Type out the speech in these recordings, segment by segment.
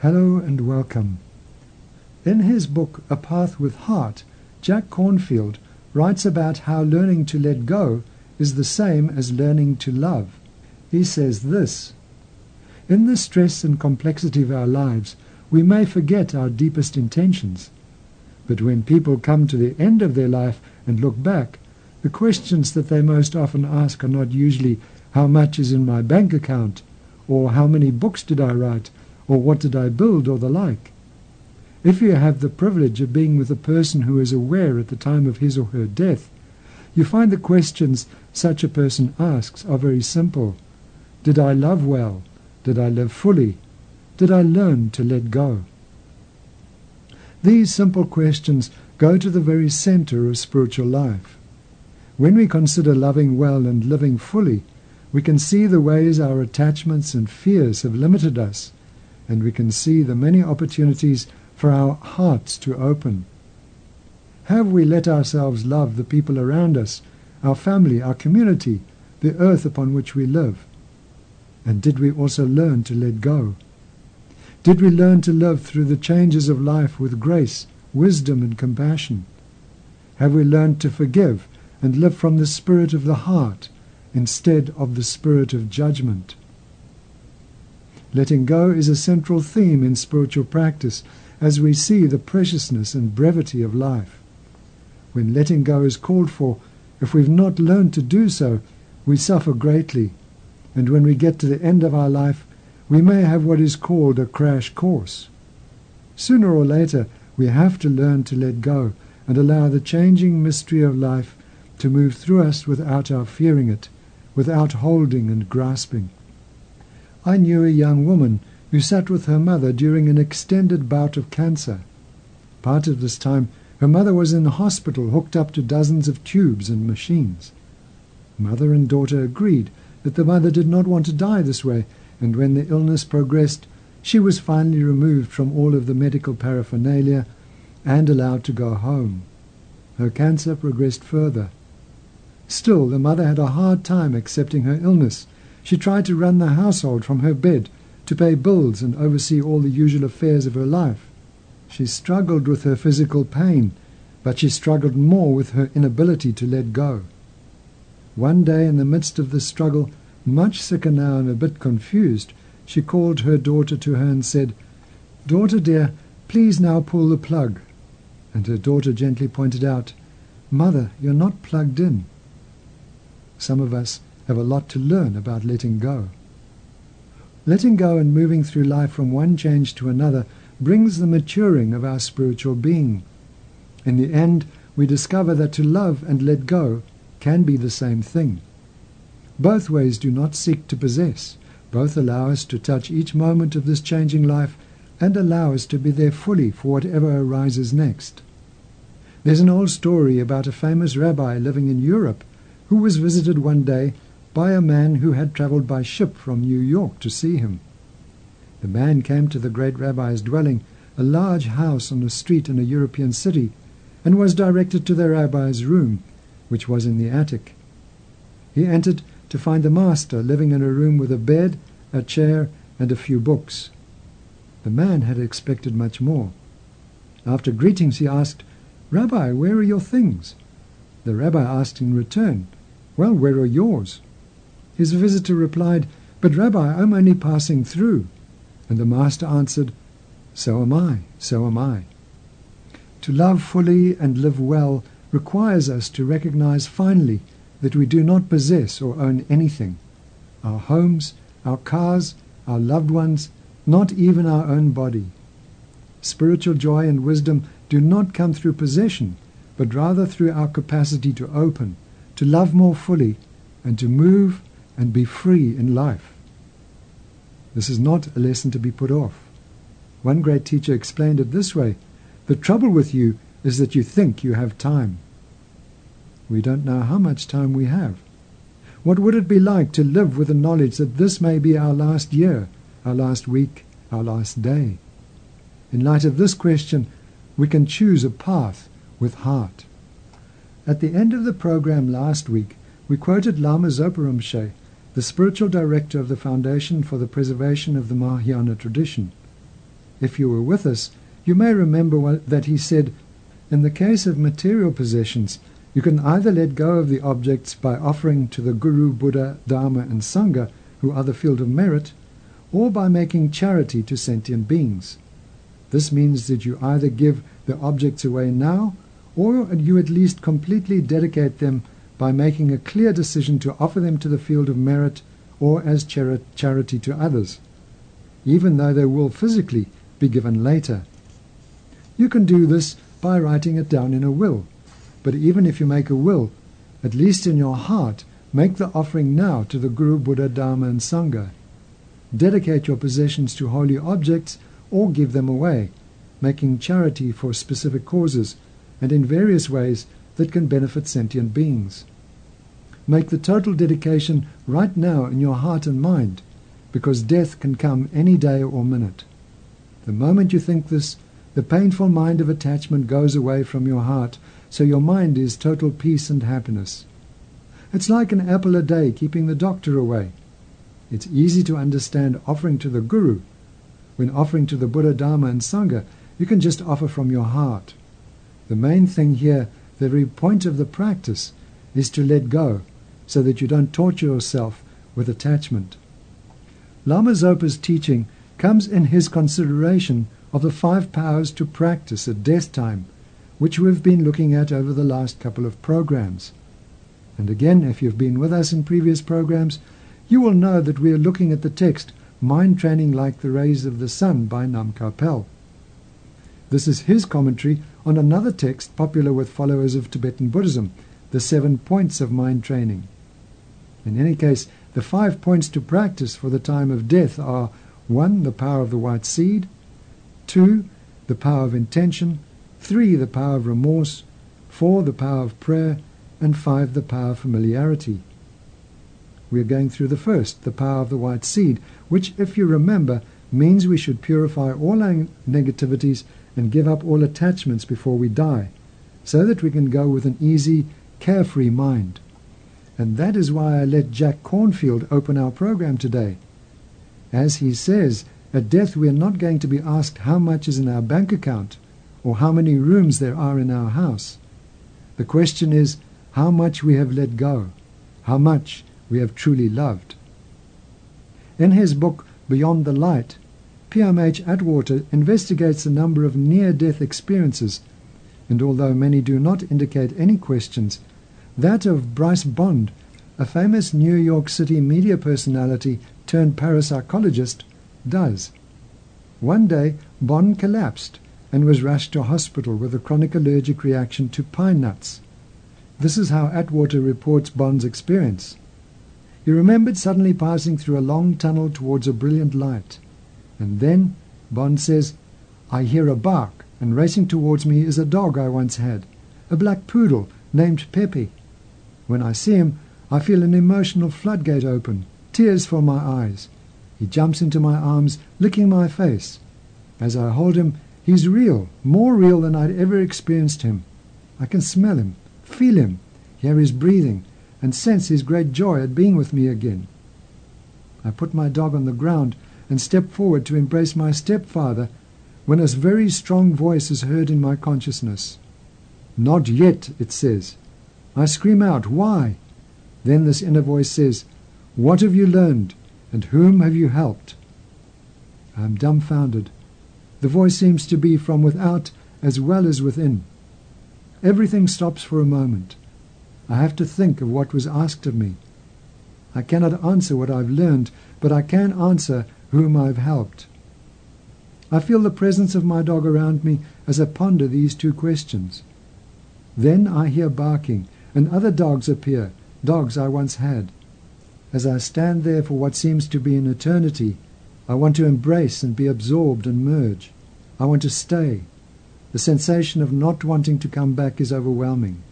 Hello and welcome. In his book A Path with Heart, Jack Kornfield writes about how learning to let go is the same as learning to love. He says this In the stress and complexity of our lives, we may forget our deepest intentions. But when people come to the end of their life and look back, the questions that they most often ask are not usually how much is in my bank account, or how many books did I write, or what did I build, or the like. If you have the privilege of being with a person who is aware at the time of his or her death, you find the questions such a person asks are very simple. Did I love well? Did I live fully? Did I learn to let go? These simple questions go to the very center of spiritual life. When we consider loving well and living fully, we can see the ways our attachments and fears have limited us, and we can see the many opportunities for our hearts to open? Have we let ourselves love the people around us, our family, our community, the earth upon which we live? And did we also learn to let go? Did we learn to live through the changes of life with grace, wisdom, and compassion? Have we learned to forgive and live from the spirit of the heart instead of the spirit of judgment? Letting go is a central theme in spiritual practice as we see the preciousness and brevity of life. When letting go is called for, if we've not learned to do so, we suffer greatly, and when we get to the end of our life, we may have what is called a crash course. Sooner or later, we have to learn to let go and allow the changing mystery of life to move through us without our fearing it, without holding and grasping. I knew a young woman who sat with her mother during an extended bout of cancer. Part of this time, her mother was in the hospital hooked up to dozens of tubes and machines. Mother and daughter agreed that the mother did not want to die this way, and when the illness progressed, she was finally removed from all of the medical paraphernalia and allowed to go home. Her cancer progressed further. Still, the mother had a hard time accepting her illness. She tried to run the household from her bed to pay bills and oversee all the usual affairs of her life. She struggled with her physical pain, but she struggled more with her inability to let go. One day, in the midst of this struggle, much sicker now and a bit confused, she called her daughter to her and said, Daughter dear, please now pull the plug. And her daughter gently pointed out, Mother, you're not plugged in. Some of us have a lot to learn about letting go. Letting go and moving through life from one change to another brings the maturing of our spiritual being. In the end, we discover that to love and let go can be the same thing. Both ways do not seek to possess. Both allow us to touch each moment of this changing life and allow us to be there fully for whatever arises next. There's an old story about a famous rabbi living in Europe who was visited one day by a man who had travelled by ship from New York to see him. The man came to the great rabbi's dwelling, a large house on a street in a European city, and was directed to the rabbi's room, which was in the attic. He entered to find the master living in a room with a bed, a chair, and a few books. The man had expected much more. After greetings, he asked, Rabbi, where are your things? The rabbi asked in return, Well, where are yours? His visitor replied, But, Rabbi, I'm only passing through. And the master answered, So am I, so am I. To love fully and live well requires us to recognize finally that we do not possess or own anything our homes, our cars, our loved ones, not even our own body. Spiritual joy and wisdom do not come through possession, but rather through our capacity to open, to love more fully, and to move and be free in life. This is not a lesson to be put off. One great teacher explained it this way The trouble with you is that you think you have time. We don't know how much time we have. What would it be like to live with the knowledge that this may be our last year, our last week, our last day? In light of this question, we can choose a path with heart. At the end of the program last week, we quoted Lama Zopa Rinpoche, the spiritual director of the Foundation for the Preservation of the Mahayana Tradition. If you were with us, you may remember what, that he said, In the case of material possessions, you can either let go of the objects by offering to the Guru, Buddha, Dharma, and Sangha, who are the field of merit, or by making charity to sentient beings. This means that you either give the objects away now, or you at least completely dedicate them by making a clear decision to offer them to the field of merit or as chari- charity to others, even though they will physically be given later. You can do this by writing it down in a will, but even if you make a will, at least in your heart, make the offering now to the Guru, Buddha, Dharma, and Sangha. Dedicate your possessions to holy objects or give them away, making charity for specific causes and in various ways that can benefit sentient beings. Make the total dedication right now in your heart and mind, because death can come any day or minute. The moment you think this, the painful mind of attachment goes away from your heart, so your mind is total peace and happiness. It's like an apple a day keeping the doctor away. It's easy to understand offering to the Guru. When offering to the Buddha, Dharma, and Sangha, you can just offer from your heart. The main thing here, the very point of the practice, is to let go so that you don't torture yourself with attachment. Lama Zopa's teaching comes in his consideration of the five powers to practice at death time, which we've been looking at over the last couple of programs. And again, if you've been with us in previous programs, you will know that we are looking at the text Mind Training Like the Rays of the Sun by Namkha Pel. This is his commentary on another text popular with followers of Tibetan Buddhism, the seven points of mind training. In any case, the five points to practice for the time of death are 1. The power of the white seed, 2. The power of intention, 3. The power of remorse, 4. The power of prayer, and 5. The power of familiarity. We are going through the first, the power of the white seed, which, if you remember, means we should purify all our negativities and give up all attachments before we die, so that we can go with an easy, carefree mind. And that is why I let Jack Kornfield open our program today. As he says, at death we are not going to be asked how much is in our bank account or how many rooms there are in our house. The question is how much we have let go, how much we have truly loved. In his book Beyond the Light, PMH Atwater investigates a number of near-death experiences, and although many do not indicate any questions, that of Bryce Bond, a famous New York City media personality turned parapsychologist, does. One day, Bond collapsed and was rushed to hospital with a chronic allergic reaction to pine nuts. This is how Atwater reports Bond's experience. He remembered suddenly passing through a long tunnel towards a brilliant light. And then, Bond says, I hear a bark, and racing towards me is a dog I once had, a black poodle named Pepe. When I see him, I feel an emotional floodgate open, tears fill my eyes. He jumps into my arms, licking my face. As I hold him, he's real, more real than I'd ever experienced him. I can smell him, feel him, hear his breathing, and sense his great joy at being with me again. I put my dog on the ground and step forward to embrace my stepfather when a very strong voice is heard in my consciousness. Not yet, it says. I scream out, Why? Then this inner voice says, What have you learned, and whom have you helped? I am dumbfounded. The voice seems to be from without as well as within. Everything stops for a moment. I have to think of what was asked of me. I cannot answer what I've learned, but I can answer whom I've helped. I feel the presence of my dog around me as I ponder these two questions. Then I hear barking, and other dogs appear, dogs I once had. As I stand there for what seems to be an eternity, I want to embrace and be absorbed and merge. I want to stay. The sensation of not wanting to come back is overwhelming.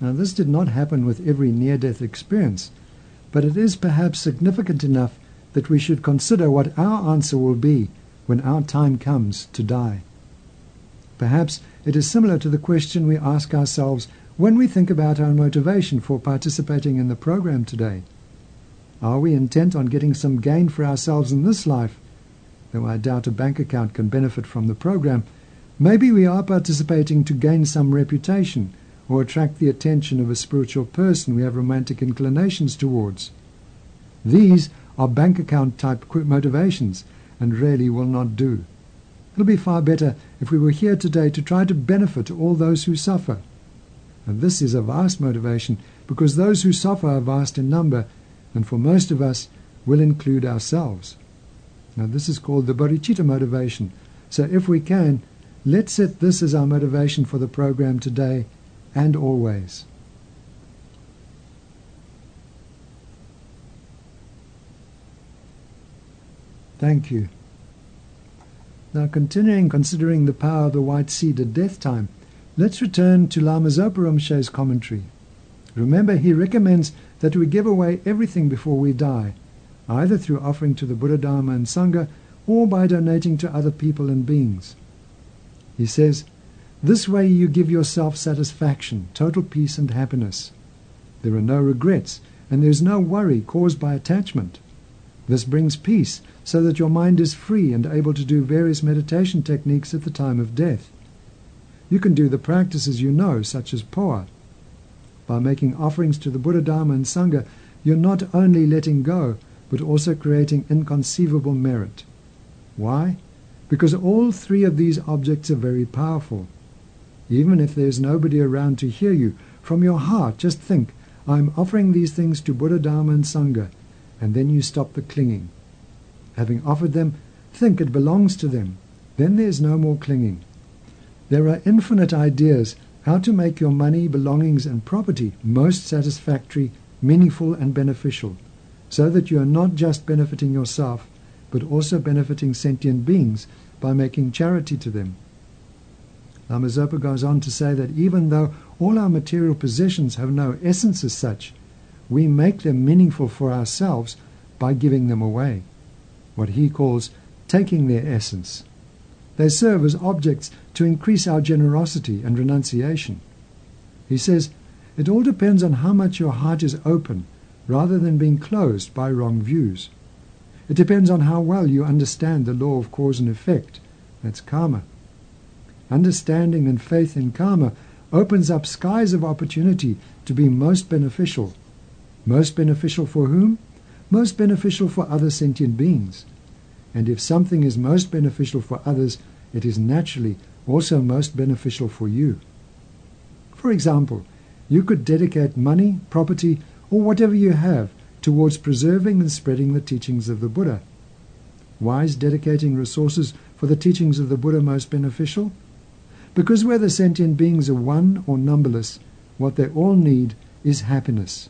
Now, this did not happen with every near death experience, but it is perhaps significant enough that we should consider what our answer will be when our time comes to die. Perhaps it is similar to the question we ask ourselves when we think about our motivation for participating in the program today. Are we intent on getting some gain for ourselves in this life? Though I doubt a bank account can benefit from the program, maybe we are participating to gain some reputation or attract the attention of a spiritual person we have romantic inclinations towards. These are bank account type motivations and really will not do. It'll be far better if we were here today to try to benefit all those who suffer. And this is a vast motivation because those who suffer are vast in number, and for most of us will include ourselves. Now, this is called the bodhicitta motivation. So, if we can, let's set this as our motivation for the program today and always. Thank you. Now, continuing considering the power of the white seed at death time, let's return to Lama Zopa Rinpoche's commentary. Remember, he recommends that we give away everything before we die, either through offering to the Buddha, Dharma, and Sangha or by donating to other people and beings. He says, This way you give yourself satisfaction, total peace, and happiness. There are no regrets, and there is no worry caused by attachment. This brings peace so that your mind is free and able to do various meditation techniques at the time of death. You can do the practices you know, such as phowa. By making offerings to the Buddha, Dharma, and Sangha, you're not only letting go, but also creating inconceivable merit. Why? Because all three of these objects are very powerful. Even if there's nobody around to hear you, from your heart, just think, I'm offering these things to Buddha, Dharma, and Sangha, and then you stop the clinging. Having offered them, think it belongs to them. Then there's no more clinging. There are infinite ideas how to make your money, belongings, and property most satisfactory, meaningful, and beneficial, so that you are not just benefiting yourself, but also benefiting sentient beings by making charity to them. Lama Zopa goes on to say that even though all our material possessions have no essence as such, we make them meaningful for ourselves by giving them away what he calls taking their essence. They serve as objects to increase our generosity and renunciation. He says, It all depends on how much your heart is open rather than being closed by wrong views. It depends on how well you understand the law of cause and effect. That's karma. Understanding and faith in karma opens up skies of opportunity to be most beneficial. Most beneficial for whom? most beneficial for other sentient beings. And if something is most beneficial for others, it is naturally also most beneficial for you. For example, you could dedicate money, property, or whatever you have towards preserving and spreading the teachings of the Buddha. Why is dedicating resources for the teachings of the Buddha most beneficial? Because whether sentient beings are one or numberless, what they all need is happiness.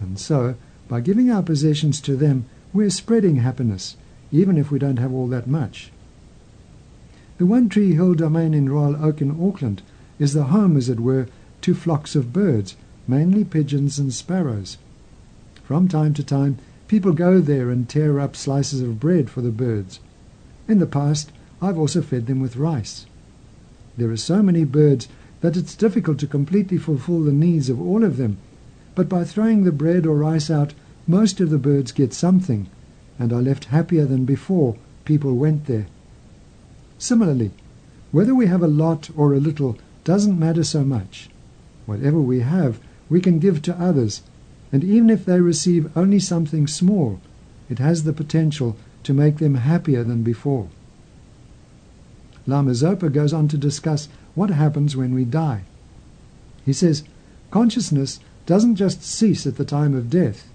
And so, by giving our possessions to them, we're spreading happiness, even if we don't have all that much. The One Tree Hill domain in Royal Oak in Auckland is the home, as it were, to flocks of birds, mainly pigeons and sparrows. From time to time, people go there and tear up slices of bread for the birds. In the past, I've also fed them with rice. There are so many birds that it's difficult to completely fulfill the needs of all of them, but by throwing the bread or rice out, most of the birds get something and are left happier than before people went there. Similarly, whether we have a lot or a little doesn't matter so much. Whatever we have, we can give to others, and even if they receive only something small, it has the potential to make them happier than before. Lama Zopa goes on to discuss what happens when we die. He says, Consciousness doesn't just cease at the time of death.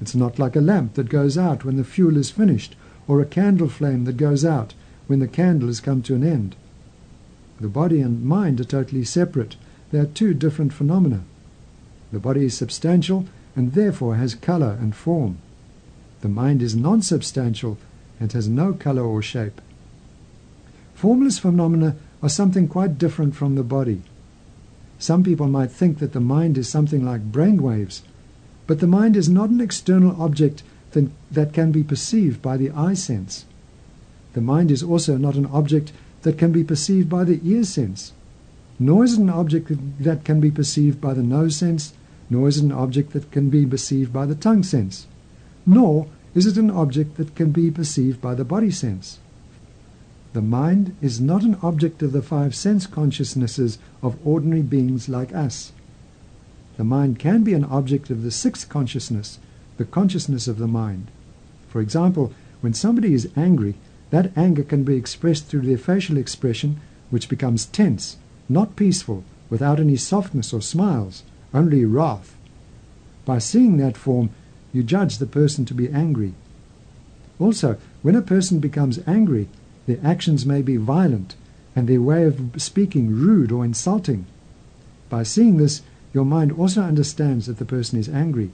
It's not like a lamp that goes out when the fuel is finished, or a candle flame that goes out when the candle has come to an end. The body and mind are totally separate. They are two different phenomena. The body is substantial and therefore has color and form. The mind is non substantial and has no color or shape. Formless phenomena are something quite different from the body. Some people might think that the mind is something like brain waves, but the mind is not an external object that, can be perceived by the eye sense. The mind is also not an object that can be perceived by the ear sense, nor is it an object that can be perceived by the nose sense, nor is it an object that can be perceived by the tongue sense, nor is it an object that can be perceived by the body sense. The mind is not an object of the five sense consciousnesses of ordinary beings like us. The mind can be an object of the sixth consciousness, the consciousness of the mind. For example, when somebody is angry, that anger can be expressed through their facial expression, which becomes tense, not peaceful, without any softness or smiles, only wrath. By seeing that form, you judge the person to be angry. Also, when a person becomes angry, their actions may be violent, and their way of speaking rude or insulting. By seeing this, your mind also understands that the person is angry.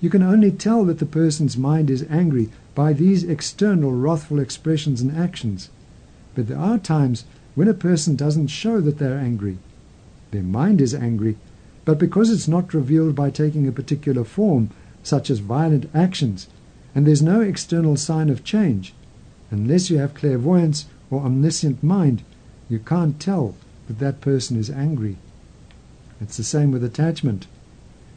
You can only tell that the person's mind is angry by these external wrathful expressions and actions. But there are times when a person doesn't show that they're angry. Their mind is angry, but because it's not revealed by taking a particular form, such as violent actions, and there's no external sign of change, Unless you have clairvoyance or omniscient mind, you can't tell that that person is angry. It's the same with attachment.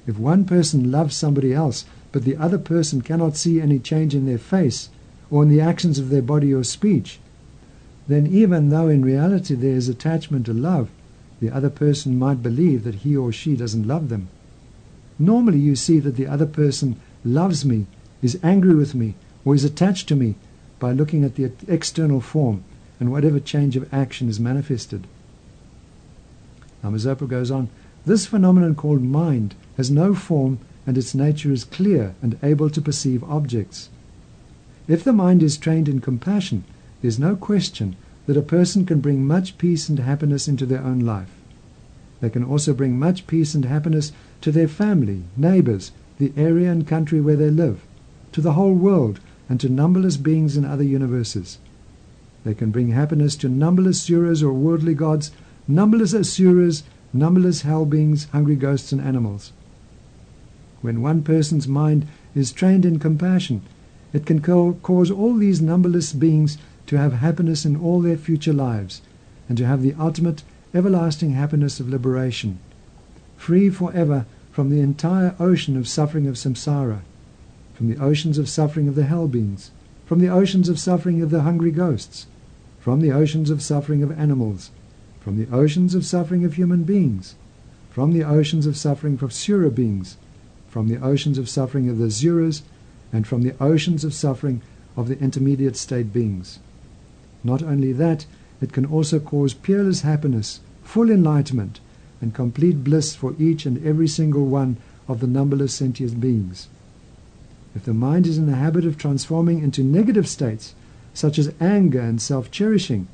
If one person loves somebody else, but the other person cannot see any change in their face or in the actions of their body or speech, then even though in reality there is attachment to love, the other person might believe that he or she doesn't love them. Normally you see that the other person loves me, is angry with me, or is attached to me by looking at the external form and whatever change of action is manifested. Now Mazopa goes on, this phenomenon called mind has no form and its nature is clear and able to perceive objects. If the mind is trained in compassion, there is no question that a person can bring much peace and happiness into their own life. They can also bring much peace and happiness to their family, neighbors, the area and country where they live, to the whole world, and to numberless beings in other universes. They can bring happiness to numberless suras or worldly gods, numberless asuras, numberless hell beings, hungry ghosts, and animals. When one person's mind is trained in compassion, it can cause all these numberless beings to have happiness in all their future lives, and to have the ultimate, everlasting happiness of liberation, free forever from the entire ocean of suffering of samsara from the oceans of suffering of the hell beings, from the oceans of suffering of the hungry ghosts, from the oceans of suffering of animals, from the oceans of suffering of human beings, from the oceans of suffering of sura beings, from the oceans of suffering of the zuras, and from the oceans of suffering of the intermediate state beings. Not only that, it can also cause peerless happiness, full enlightenment, and complete bliss for each and every single one of the numberless sentient beings. If the mind is in the habit of transforming into negative states, such as anger and self cherishing,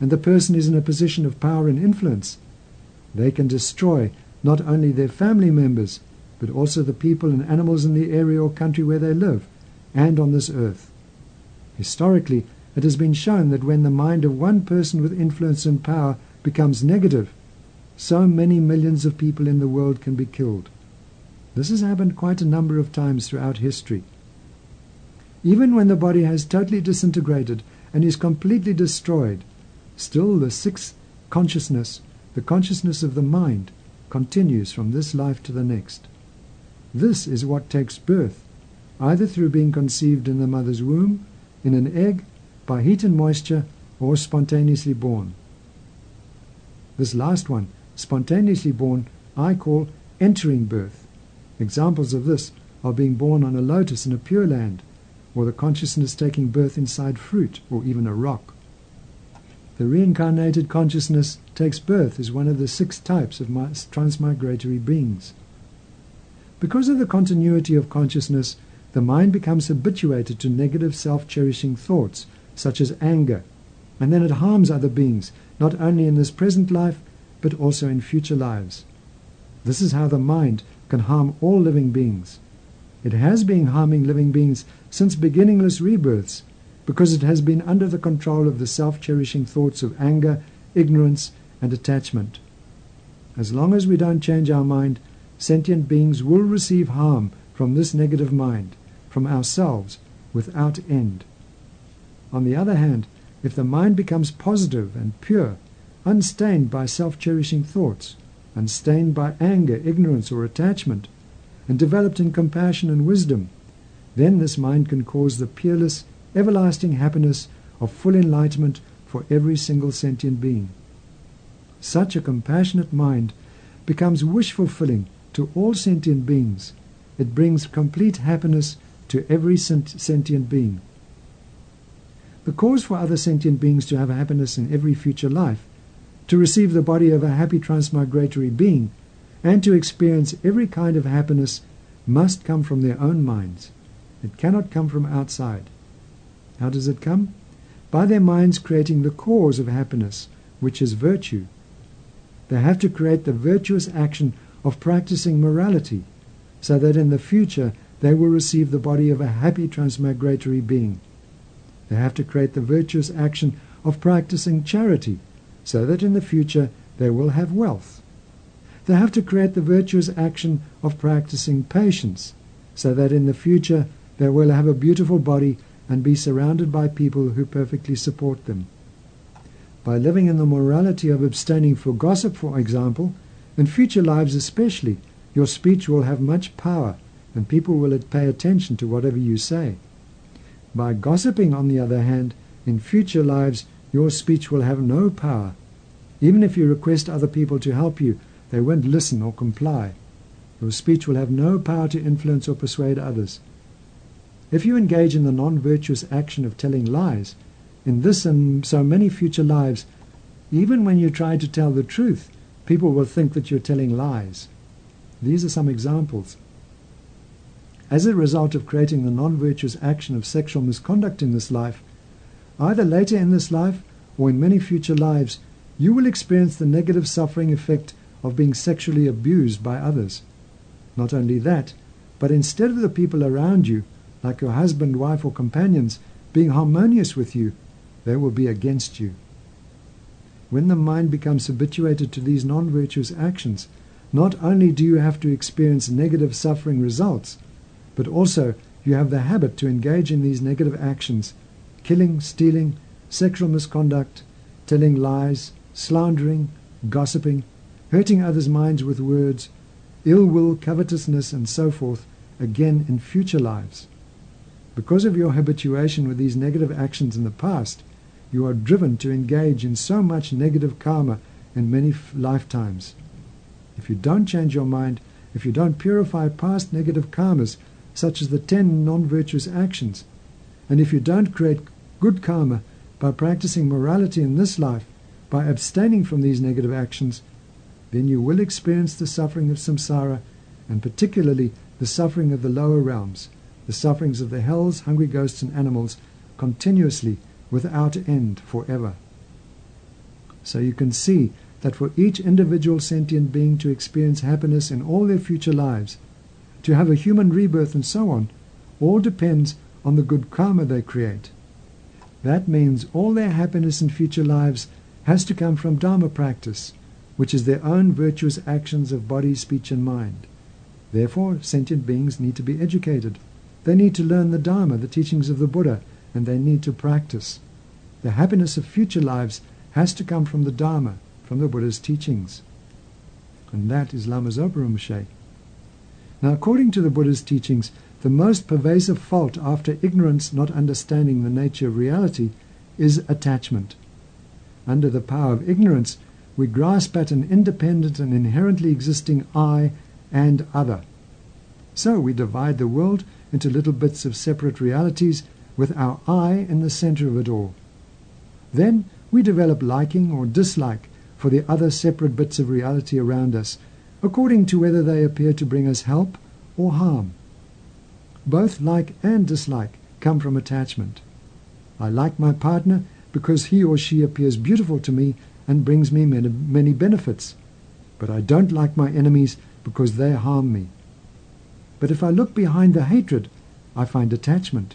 and the person is in a position of power and influence, they can destroy not only their family members, but also the people and animals in the area or country where they live, and on this earth. Historically, it has been shown that when the mind of one person with influence and power becomes negative, so many millions of people in the world can be killed. This has happened quite a number of times throughout history. Even when the body has totally disintegrated and is completely destroyed, still the sixth consciousness, the consciousness of the mind, continues from this life to the next. This is what takes birth, either through being conceived in the mother's womb, in an egg, by heat and moisture, or spontaneously born. This last one, spontaneously born, I call entering birth. Examples of this are being born on a lotus in a pure land, or the consciousness taking birth inside fruit or even a rock. The reincarnated consciousness takes birth as one of the six types of transmigratory beings. Because of the continuity of consciousness, the mind becomes habituated to negative self cherishing thoughts, such as anger, and then it harms other beings, not only in this present life, but also in future lives. This is how the mind can harm all living beings. It has been harming living beings since beginningless rebirths because it has been under the control of the self-cherishing thoughts of anger, ignorance, and attachment. As long as we don't change our mind, sentient beings will receive harm from this negative mind, from ourselves, without end. On the other hand, if the mind becomes positive and pure, unstained by self-cherishing thoughts, unstained by anger, ignorance, or attachment, and developed in compassion and wisdom, then this mind can cause the peerless, everlasting happiness of full enlightenment for every single sentient being. Such a compassionate mind becomes wish fulfilling to all sentient beings. It brings complete happiness to every sentient being. The cause for other sentient beings to have happiness in every future life, to receive the body of a happy transmigratory being, and to experience every kind of happiness must come from their own minds. It cannot come from outside. How does it come? By their minds creating the cause of happiness, which is virtue. They have to create the virtuous action of practicing morality, so that in the future they will receive the body of a happy transmigratory being. They have to create the virtuous action of practicing charity, so that in the future they will have wealth. They have to create the virtuous action of practicing patience, so that in the future they will have a beautiful body and be surrounded by people who perfectly support them. By living in the morality of abstaining from gossip, for example, in future lives especially, your speech will have much power and people will pay attention to whatever you say. By gossiping, on the other hand, in future lives, your speech will have no power. Even if you request other people to help you, they won't listen or comply. Your speech will have no power to influence or persuade others. If you engage in the non-virtuous action of telling lies, in this and so many future lives, even when you try to tell the truth, people will think that you're telling lies. These are some examples. As a result of creating the non-virtuous action of sexual misconduct in this life, either later in this life or in many future lives, you will experience the negative suffering effect of being sexually abused by others. Not only that, but instead of the people around you, like your husband, wife, or companions, being harmonious with you, they will be against you. When the mind becomes habituated to these non virtuous actions, not only do you have to experience negative suffering results, but also you have the habit to engage in these negative actions killing, stealing, sexual misconduct, telling lies, slandering, gossiping, hurting others' minds with words, ill will, covetousness, and so forth, again in future lives. Because of your habituation with these negative actions in the past, you are driven to engage in so much negative karma in many lifetimes. If you don't change your mind, if you don't purify past negative karmas, such as the ten non-virtuous actions, and if you don't create good karma by practicing morality in this life, by abstaining from these negative actions, then you will experience the suffering of samsara, and particularly the suffering of the lower realms, the sufferings of the hells, hungry ghosts, and animals, continuously without end forever. So you can see that for each individual sentient being to experience happiness in all their future lives, to have a human rebirth and so on, all depends on the good karma they create. That means all their happiness in future lives has to come from Dharma practice, which is their own virtuous actions of body, speech, and mind. Therefore, sentient beings need to be educated. They need to learn the Dharma, the teachings of the Buddha, and they need to practice. The happiness of future lives has to come from the Dharma, from the Buddha's teachings. And that is Lama Zopa Rinpoche. Now, according to the Buddha's teachings, the most pervasive fault after ignorance not understanding the nature of reality is attachment. Under the power of ignorance, we grasp at an independent and inherently existing I and other. So we divide the world into little bits of separate realities with our I in the center of it all. Then we develop liking or dislike for the other separate bits of reality around us, according to whether they appear to bring us help or harm. Both like and dislike come from attachment. I like my partner because he or she appears beautiful to me and brings me many, many benefits. But I don't like my enemies because they harm me. But if I look behind the hatred, I find attachment.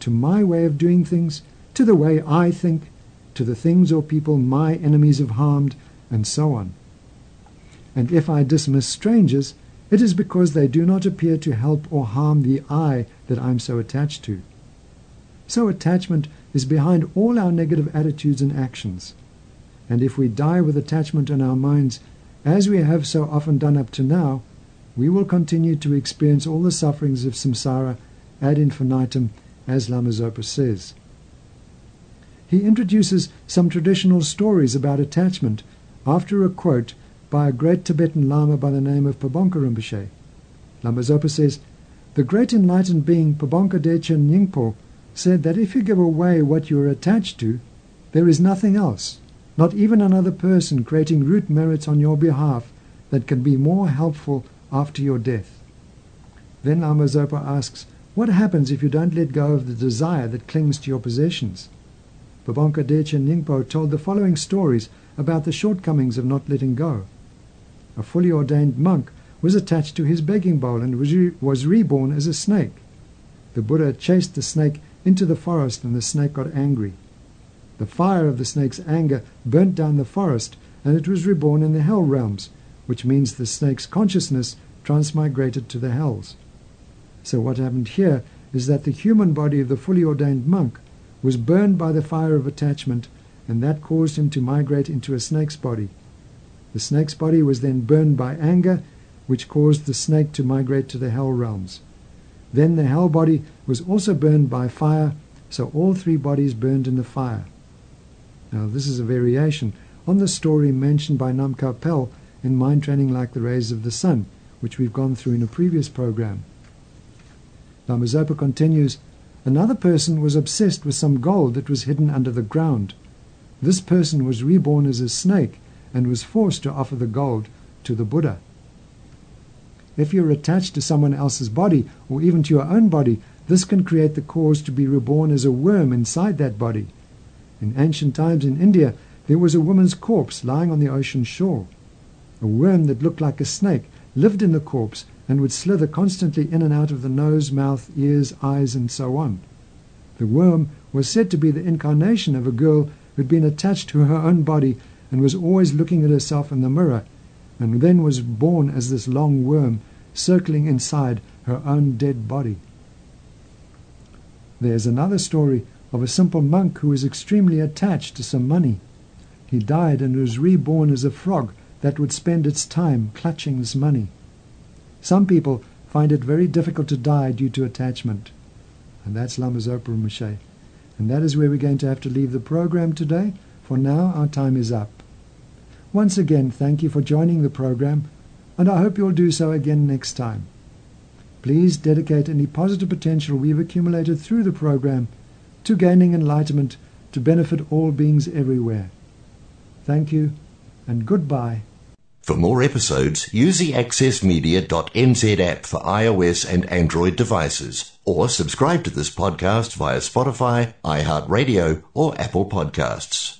to my way of doing things, to the way I think, to the things or people my enemies have harmed, and so on. And if I dismiss strangers, it is because they do not appear to help or harm the I that I'm so attached to. So attachment is behind all our negative attitudes and actions. And if we die with attachment in our minds, as we have so often done up to now, we will continue to experience all the sufferings of samsara ad infinitum, as Lama Zopa says. He introduces some traditional stories about attachment after a quote by a great Tibetan Lama by the name of Pabonka Rinpoche. Lama Zopa says, The great enlightened being Pabonka Dechen Nyingpo said that if you give away what you are attached to, there is nothing else not even another person creating root merits on your behalf that can be more helpful after your death. Then Lama Zopa asks, What happens if you don't let go of the desire that clings to your possessions? Pabonka Dechen Nyingpo told the following stories about the shortcomings of not letting go. A fully ordained monk was attached to his begging bowl and was, re- was reborn as a snake. The Buddha chased the snake into the forest and the snake got angry. The fire of the snake's anger burnt down the forest, and it was reborn in the hell realms, which means the snake's consciousness transmigrated to the hells. So what happened here is that the human body of the fully ordained monk was burned by the fire of attachment, and that caused him to migrate into a snake's body. The snake's body was then burned by anger, which caused the snake to migrate to the hell realms. Then the hell body was also burned by fire, so all three bodies burned in the fire. Now, this is a variation on the story mentioned by Nam Pel in Mind Training Like the Rays of the Sun, which we've gone through in a previous program. Lama Zopa continues, Another person was obsessed with some gold that was hidden under the ground. This person was reborn as a snake and was forced to offer the gold to the Buddha. If you're attached to someone else's body, or even to your own body, this can create the cause to be reborn as a worm inside that body. In ancient times in India, there was a woman's corpse lying on the ocean shore. A worm that looked like a snake lived in the corpse and would slither constantly in and out of the nose, mouth, ears, eyes, and so on. The worm was said to be the incarnation of a girl who had been attached to her own body and was always looking at herself in the mirror, and then was born as this long worm circling inside her own dead body. There's another story of a simple monk who was extremely attached to some money. He died and was reborn as a frog that would spend its time clutching this money. Some people find it very difficult to die due to attachment. And that's Lama Zopa Rinpoche. And that is where we're going to have to leave the program today. For now, our time is up. Once again, thank you for joining the program, and I hope you'll do so again next time. Please dedicate any positive potential we've accumulated through the program to gaining enlightenment to benefit all beings everywhere. Thank you and goodbye. For more episodes, use the accessmedia.nz app for iOS and Android devices, or subscribe to this podcast via Spotify, iHeartRadio, or Apple Podcasts.